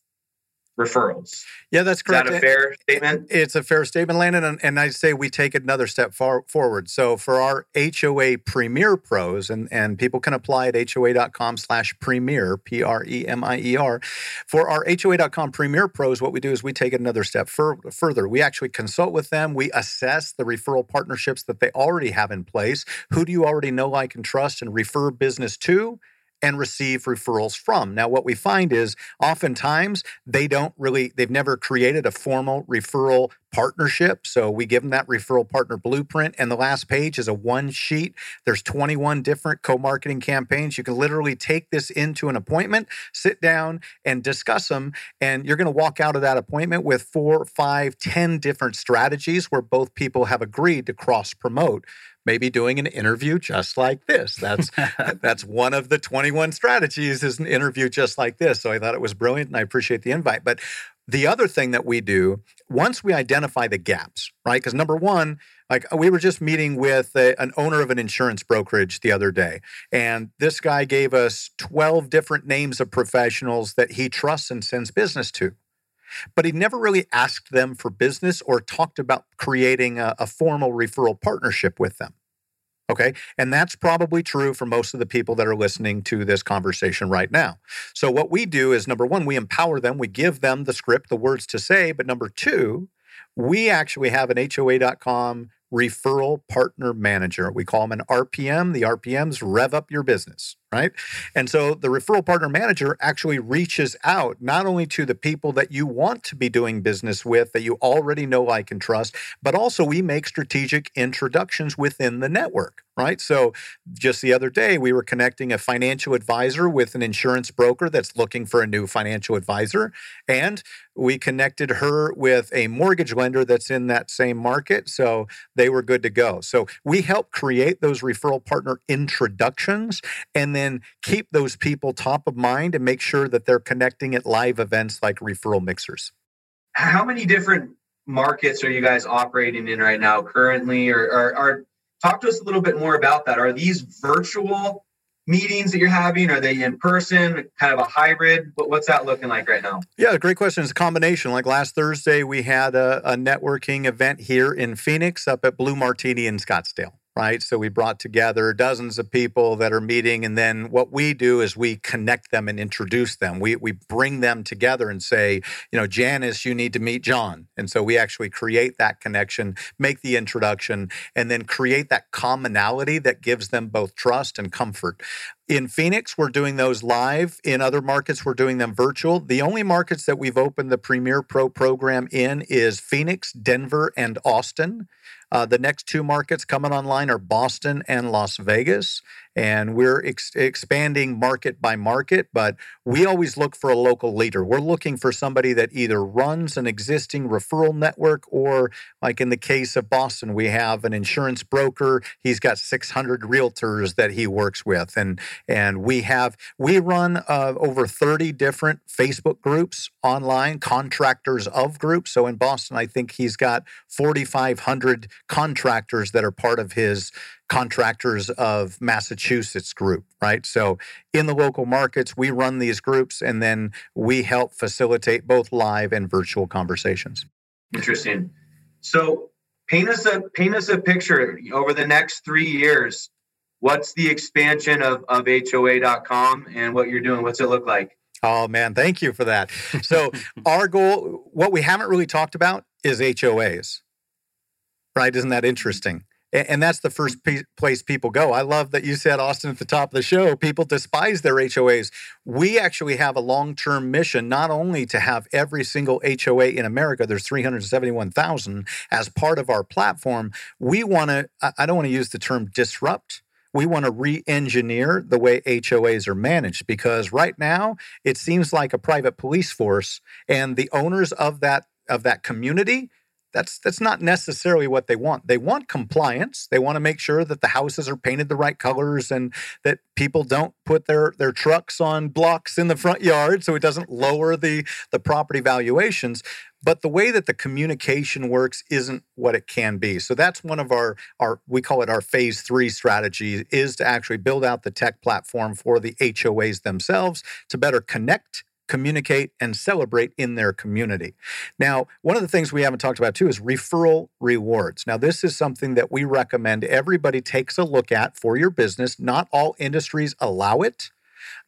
referrals. Yeah, that's correct. Is that a fair statement? It's a fair statement, Landon. And, and I say we take it another step far forward. So for our HOA Premier Pros, and, and people can apply at HOA.com slash Premier, P R E M I E R. For our HOA.com Premier Pros, what we do is we take it another step fur- further. We actually consult with them. We assess the referral partnerships that they already have in place. Who do you already know, like, and trust and refer business to? And receive referrals from. Now, what we find is oftentimes they don't really, they've never created a formal referral partnership. So we give them that referral partner blueprint. And the last page is a one sheet. There's 21 different co marketing campaigns. You can literally take this into an appointment, sit down and discuss them. And you're going to walk out of that appointment with four, five, ten different strategies where both people have agreed to cross promote maybe doing an interview just like this. That's *laughs* that's one of the 21 strategies is an interview just like this. So I thought it was brilliant and I appreciate the invite. But the other thing that we do once we identify the gaps, right? Because number one, like we were just meeting with a, an owner of an insurance brokerage the other day, and this guy gave us 12 different names of professionals that he trusts and sends business to but he never really asked them for business or talked about creating a, a formal referral partnership with them. Okay. And that's probably true for most of the people that are listening to this conversation right now. So, what we do is number one, we empower them, we give them the script, the words to say. But number two, we actually have an HOA.com referral partner manager. We call them an RPM. The RPMs rev up your business, right? And so the referral partner manager actually reaches out not only to the people that you want to be doing business with, that you already know, like, and trust, but also we make strategic introductions within the network right? So just the other day, we were connecting a financial advisor with an insurance broker that's looking for a new financial advisor. And we connected her with a mortgage lender that's in that same market. So they were good to go. So we help create those referral partner introductions and then keep those people top of mind and make sure that they're connecting at live events like referral mixers. How many different markets are you guys operating in right now currently or are, are Talk to us a little bit more about that. Are these virtual meetings that you're having? Are they in person, kind of a hybrid? What's that looking like right now? Yeah, great question. It's a combination. Like last Thursday, we had a, a networking event here in Phoenix up at Blue Martini in Scottsdale right? So we brought together dozens of people that are meeting, and then what we do is we connect them and introduce them. We we bring them together and say, you know, Janice, you need to meet John, and so we actually create that connection, make the introduction, and then create that commonality that gives them both trust and comfort. In Phoenix, we're doing those live. In other markets, we're doing them virtual. The only markets that we've opened the Premier Pro program in is Phoenix, Denver, and Austin. Uh, the next two markets coming online are Boston and Las Vegas and we're ex- expanding market by market, but we always look for a local leader. We're looking for somebody that either runs an existing referral network or, like in the case of Boston, we have an insurance broker. He's got 600 realtors that he works with, and and we have we run uh, over 30 different Facebook groups online, contractors of groups. So in Boston, I think he's got 4,500 contractors that are part of his contractors of Massachusetts group, right? So in the local markets, we run these groups and then we help facilitate both live and virtual conversations. Interesting. So paint us a paint us a picture over the next three years. What's the expansion of, of HOA.com and what you're doing? What's it look like? Oh man, thank you for that. So *laughs* our goal, what we haven't really talked about is HOAs. Right? Isn't that interesting? And that's the first place people go. I love that you said, Austin, at the top of the show, people despise their HOAs. We actually have a long term mission, not only to have every single HOA in America, there's 371,000, as part of our platform. We want to, I don't want to use the term disrupt. We want to re engineer the way HOAs are managed because right now it seems like a private police force, and the owners of that of that community that's that's not necessarily what they want. They want compliance. They want to make sure that the houses are painted the right colors and that people don't put their their trucks on blocks in the front yard so it doesn't lower the the property valuations. But the way that the communication works isn't what it can be. So that's one of our our we call it our phase 3 strategy is to actually build out the tech platform for the HOAs themselves to better connect communicate, and celebrate in their community. Now, one of the things we haven't talked about too is referral rewards. Now, this is something that we recommend everybody takes a look at for your business. Not all industries allow it.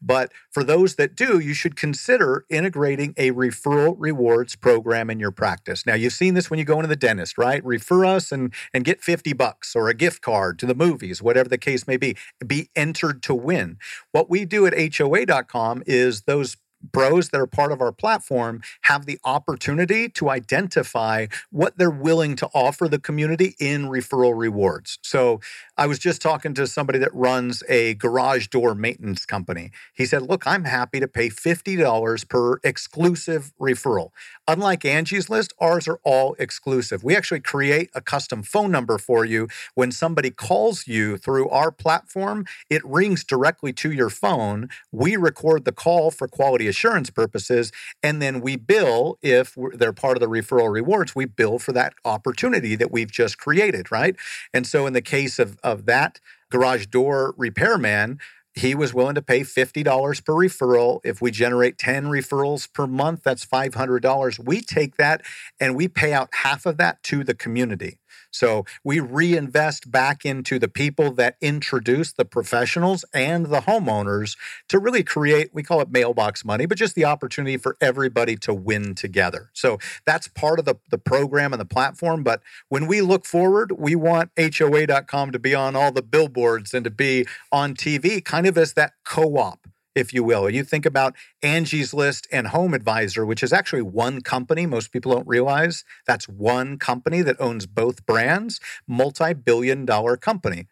But for those that do, you should consider integrating a referral rewards program in your practice. Now, you've seen this when you go into the dentist, right? Refer us and, and get 50 bucks or a gift card to the movies, whatever the case may be. Be entered to win. What we do at HOA.com is those bros that are part of our platform have the opportunity to identify what they're willing to offer the community in referral rewards. So I was just talking to somebody that runs a garage door maintenance company. He said, Look, I'm happy to pay $50 per exclusive referral. Unlike Angie's List, ours are all exclusive. We actually create a custom phone number for you. When somebody calls you through our platform, it rings directly to your phone. We record the call for quality assurance purposes, and then we bill if they're part of the referral rewards. We bill for that opportunity that we've just created, right? And so, in the case of, of that garage door repairman, he was willing to pay $50 per referral. If we generate 10 referrals per month, that's $500. We take that and we pay out half of that to the community. So we reinvest back into the people that introduce the professionals and the homeowners to really create, we call it mailbox money, but just the opportunity for everybody to win together. So that's part of the, the program and the platform. But when we look forward, we want HOA.com to be on all the billboards and to be on TV, kind of as that co op if you will. You think about Angie's List and Home Advisor, which is actually one company. Most people don't realize that's one company that owns both brands, multi billion dollar company.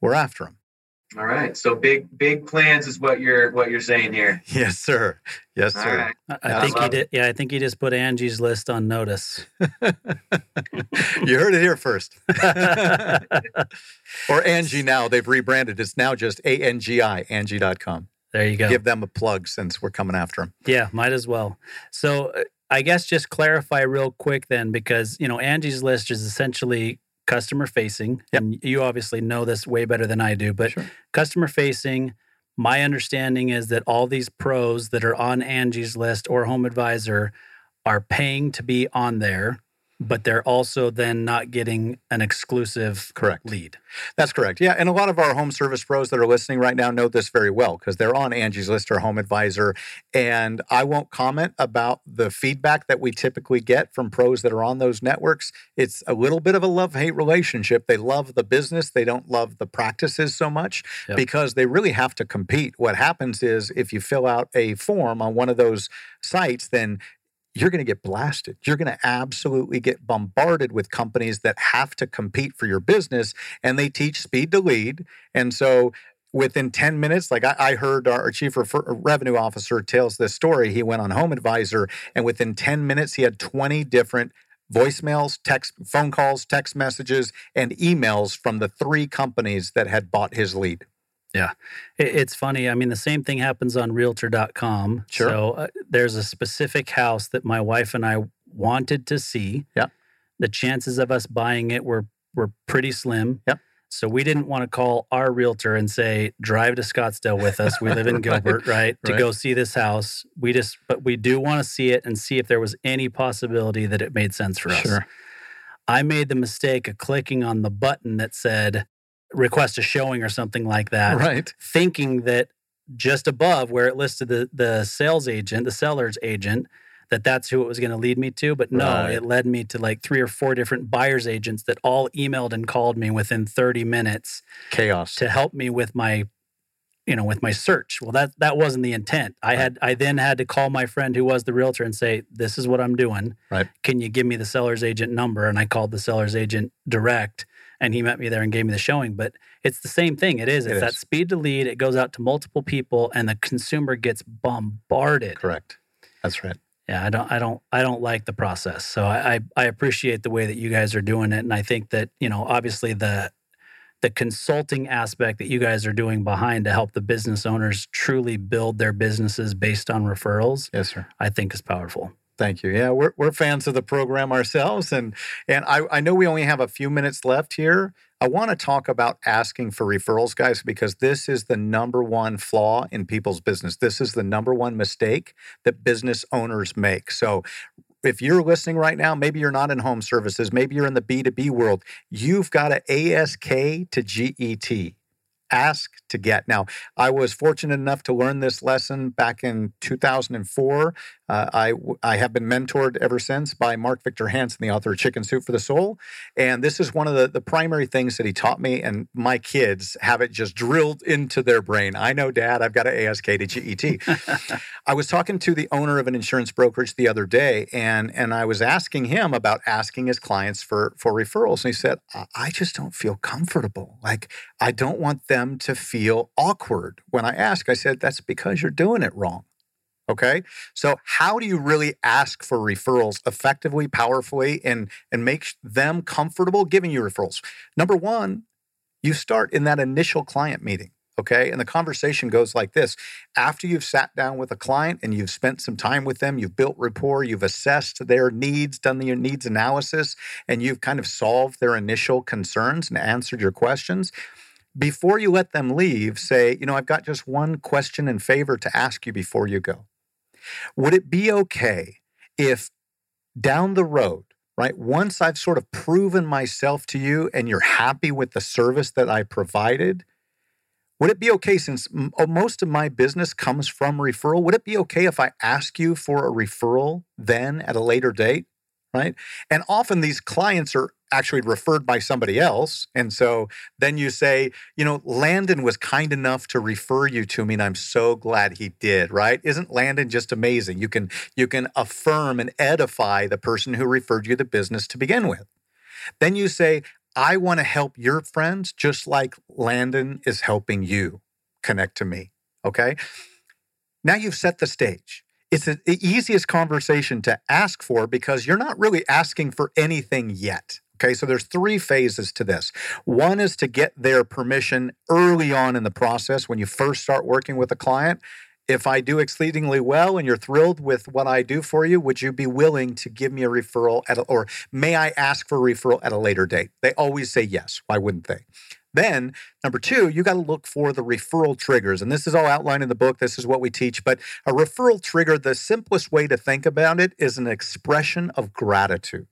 We're after them. All right. So big, big plans is what you're what you're saying here. *laughs* Yes, sir. Yes, sir. Right. I, I think he did. Yeah, I think he just put Angie's list on notice. *laughs* you heard it here first. *laughs* or Angie now. They've rebranded. It's now just A N G I, Angi.com. There you go. Give them a plug since we're coming after them. Yeah, might as well. So uh, I guess just clarify real quick then, because you know Angie's List is essentially customer facing, yep. and you obviously know this way better than I do. But sure. customer facing, my understanding is that all these pros that are on Angie's List or Home Advisor are paying to be on there but they're also then not getting an exclusive correct lead. That's correct. Yeah, and a lot of our home service pros that are listening right now know this very well because they're on Angie's List or Home Advisor, and I won't comment about the feedback that we typically get from pros that are on those networks. It's a little bit of a love-hate relationship. They love the business, they don't love the practices so much yep. because they really have to compete. What happens is if you fill out a form on one of those sites, then you're going to get blasted. You're going to absolutely get bombarded with companies that have to compete for your business and they teach speed to lead. And so within 10 minutes, like I, I heard our chief revenue officer tells this story. He went on Home Advisor and within 10 minutes, he had 20 different voicemails, text, phone calls, text messages, and emails from the three companies that had bought his lead. Yeah. It's funny. I mean, the same thing happens on realtor.com. Sure. So uh, there's a specific house that my wife and I wanted to see. Yeah. The chances of us buying it were were pretty slim. Yep. So we didn't want to call our realtor and say, drive to Scottsdale with us. We live in right. *laughs* Gilbert, right? To right. go see this house. We just, but we do want to see it and see if there was any possibility that it made sense for us. Sure. I made the mistake of clicking on the button that said request a showing or something like that, Right. thinking that just above where it listed the the sales agent, the seller's agent, that that's who it was going to lead me to. But no, Right. it led me to like three or four different buyer's agents that all emailed and called me within 30 minutes Chaos. to help me with my you know with my search well that that wasn't the intent i Right. had i then had to call my friend who was the realtor and say this is what i'm doing Right. can you give me the seller's agent number and i called the seller's agent direct and he met me there and gave me the showing but it's the same thing it is It it's that is. speed to lead it goes out to multiple people and the consumer gets bombarded Correct. That's right. yeah i don't i don't i don't like the process so I, I i appreciate the way that you guys are doing it and i think that you know obviously the the consulting aspect that you guys are doing behind to help the business owners truly build their businesses based on referrals Yes, sir. i think is powerful Thank you. Yeah, we're, we're fans of the program ourselves. And and I, I know we only have a few minutes left here. I want to talk about asking for referrals, guys, because this is the number one flaw in people's business. This is the number one mistake that business owners make. So if you're listening right now, maybe you're not in home services, maybe you're in the B2B world, you've got to ASK to GET. Ask to get. Now, I was fortunate enough to learn this lesson back in 2004. Uh, I, I have been mentored ever since by Mark Victor Hansen, the author of Chicken Soup for the Soul. And this is one of the, the primary things that he taught me. And my kids have it just drilled into their brain. I know, Dad, I've got to ASK to GET. *laughs* I was talking to the owner of an insurance brokerage the other day, and, and I was asking him about asking his clients for, for referrals. And he said, I, I just don't feel comfortable. Like, I don't want them to feel awkward when I ask. I said, That's because you're doing it wrong. Okay. So how do you really ask for referrals effectively, powerfully, and and make them comfortable giving you referrals? Number one, you start in that initial client meeting. Okay. And the conversation goes like this after you've sat down with a client and you've spent some time with them, you've built rapport, you've assessed their needs, done the needs analysis, and you've kind of solved their initial concerns and answered your questions. Before you let them leave, say, you know, I've got just one question and favor to ask you before you go. Would it be okay if down the road, right, once I've sort of proven myself to you and you're happy with the service that I provided, would it be okay since uh, most of my business comes from referral? Would it be okay if I ask you for a referral then at a later date? Right. And often these clients are actually referred by somebody else. And so then you say, you know, Landon was kind enough to refer you to me, and I'm so glad he did, right? Isn't Landon just amazing? You can you can affirm and edify the person who referred you the business to begin with. Then you say, I want to help your friends just like Landon is helping you connect to me. Okay. Now you've set the stage. It's the easiest conversation to ask for because you're not really asking for anything yet. Okay, so there's three phases to this. One is to get their permission early on in the process when you first start working with a client. If I do exceedingly well and you're thrilled with what I do for you, would you be willing to give me a referral at a, or may I ask for a referral at a later date? They always say yes. Why wouldn't they? Then, number two, you got to look for the referral triggers. And this is all outlined in the book. This is what we teach. But a referral trigger, the simplest way to think about it is an expression of gratitude.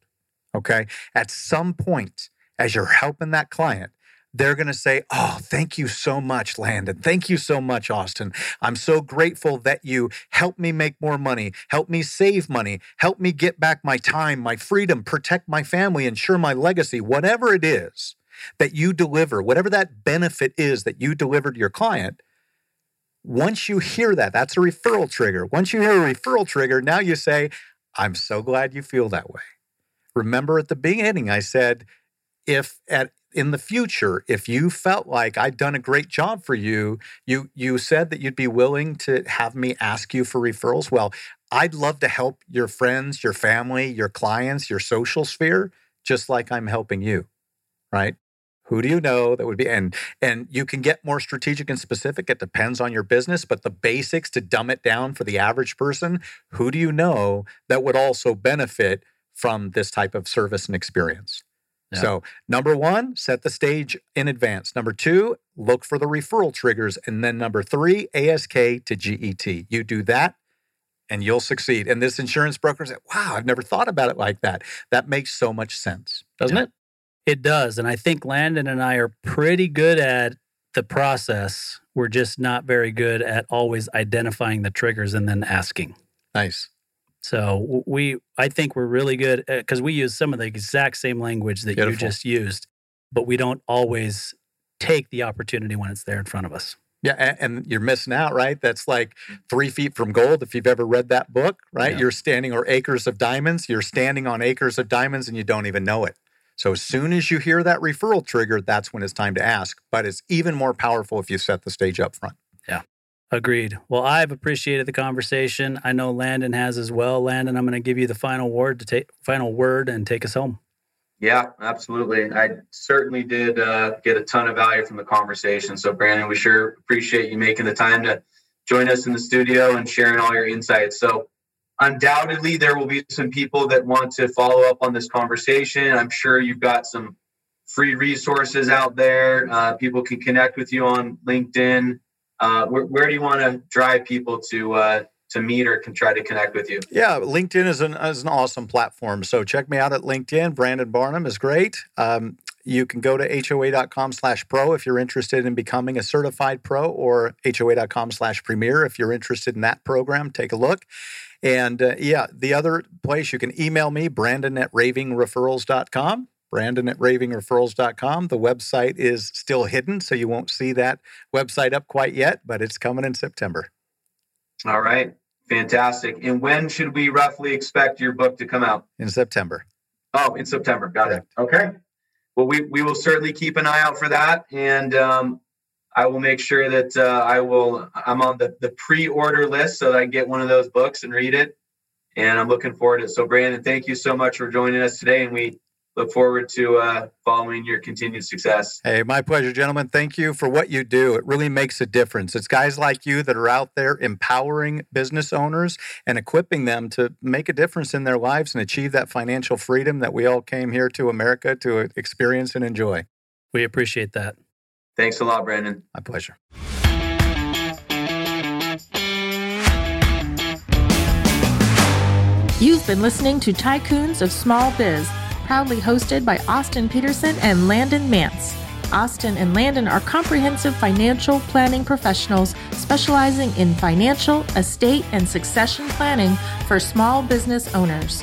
Okay. At some point, as you're helping that client, they're going to say, Oh, thank you so much, Landon. Thank you so much, Austin. I'm so grateful that you helped me make more money, help me save money, help me get back my time, my freedom, protect my family, ensure my legacy, whatever it is that you deliver, whatever that benefit is that you deliver to your client. Once you hear that, that's a referral trigger. Once you hear a referral trigger, now you say, I'm so glad you feel that way. Remember at the beginning, I said, if at in the future, if you felt like I'd done a great job for you, you you said that you'd be willing to have me ask you for referrals. Well, I'd love to help your friends, your family, your clients, your social sphere, just like I'm helping you. Right? Who do you know that would be and and you can get more strategic and specific. It depends on your business, but the basics to dumb it down for the average person, who do you know that would also benefit from this type of service and experience? Yeah. So, number one, set the stage in advance. Number two, look for the referral triggers. And then number three, ASK to GET. You do that, and you'll succeed. And this insurance broker said, wow, I've never thought about it like that. That makes so much sense, doesn't yeah. it? It does. And I think Landon and I are pretty good at the process. We're just not very good at always identifying the triggers and then asking. Nice. So we, I think we're really good uh, because we use some of the exact same language that Beautiful. you just used, but we don't always take the opportunity when it's there in front of us. Yeah, and you're missing out, right? That's like three feet from gold. If you've ever read that book, right? Yeah. You're standing or acres of diamonds. You're standing on acres of diamonds and you don't even know it. So as soon as you hear that referral trigger, that's when it's time to ask. But it's even more powerful if you set the stage up front. Yeah. Agreed. Well, I've appreciated the conversation. I know Landon has as well. Landon, I'm going to give you the final word to take final word and take us home. Yeah, absolutely. I certainly did uh, get a ton of value from the conversation. So, Brandon, we sure appreciate you making the time to join us in the studio and sharing all your insights. So, undoubtedly, there will be some people that want to follow up on this conversation. I'm sure you've got some free resources out there. Uh, people can connect with you on LinkedIn. Uh, where, where, do you want to drive people to uh, to meet or can try to connect with you? Yeah, LinkedIn is an, is an awesome platform. So check me out at LinkedIn. Brandon Barnum is great. Um, you can go to hoa.com slash pro if you're interested in becoming a certified pro or hoa.com slash premier if you're interested in that program. Take a look. And uh, yeah, the other place you can email me, brandon at ravingreferrals.com. Brandon at ravingreferrals.com. The website is still hidden, so you won't see that website up quite yet, but it's coming in September. All right. Fantastic. And when should we roughly expect your book to come out? In September. Oh, in September. Got Correct. it. Okay. Well, we, we will certainly keep an eye out for that. And um, I will make sure that uh, I will, I'm on the, the pre order list so that I get one of those books and read it. And I'm looking forward to it. So, Brandon, thank you so much for joining us today. And we look forward to uh, following your continued success. Hey, my pleasure, gentlemen. Thank you for what you do. It really makes a difference. It's guys like you that are out there empowering business owners and equipping them to make a difference in their lives and achieve that financial freedom that we all came here to America to experience and enjoy. We appreciate that. Thanks a lot, Brandon. My pleasure. You've been listening to Tycoons of Small Biz proudly hosted by Austin Peterson and Landon Mance. Austin and Landon are comprehensive financial planning professionals specializing in financial, estate, and succession planning for small business owners.